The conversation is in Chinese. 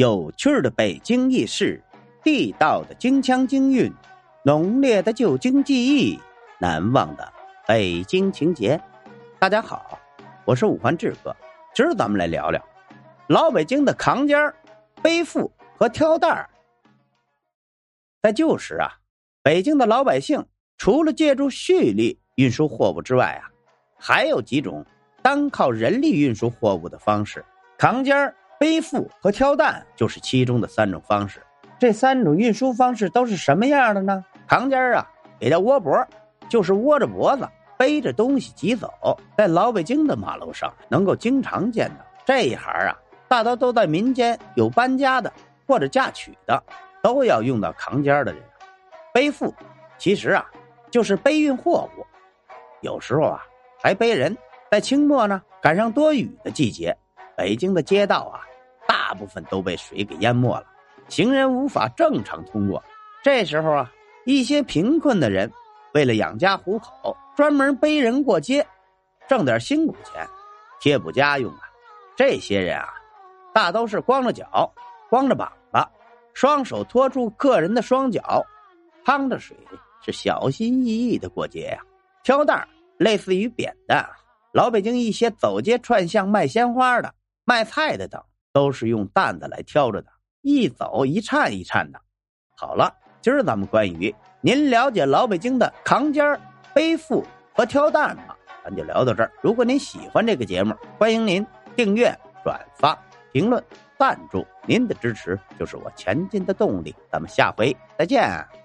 有趣的北京轶事，地道的京腔京韵，浓烈的旧京记忆，难忘的北京情节。大家好，我是五环志哥，今儿咱们来聊聊老北京的扛肩背负和挑担儿。在旧时啊，北京的老百姓除了借助畜力运输货物之外啊，还有几种单靠人力运输货物的方式，扛肩儿。背负和挑担就是其中的三种方式。这三种运输方式都是什么样的呢？扛肩啊，也叫窝脖，就是窝着脖子背着东西疾走。在老北京的马路上，能够经常见到这一行啊，大多都在民间有搬家的或者嫁娶的，都要用到扛肩的人。背负其实啊，就是背运货物，有时候啊还背人。在清末呢，赶上多雨的季节，北京的街道啊。大部分都被水给淹没了，行人无法正常通过。这时候啊，一些贫困的人为了养家糊口，专门背人过街，挣点辛苦钱，贴补家用啊。这些人啊，大都是光着脚、光着膀子，双手托住客人的双脚，趟着水，是小心翼翼的过街呀。挑担类似于扁担，老北京一些走街串巷卖鲜花的、卖菜的等。都是用担子来挑着的，一走一颤一颤的。好了，今儿咱们关于您了解老北京的扛肩背负和挑担吗？咱就聊到这儿。如果您喜欢这个节目，欢迎您订阅、转发、评论、赞助，您的支持就是我前进的动力。咱们下回再见。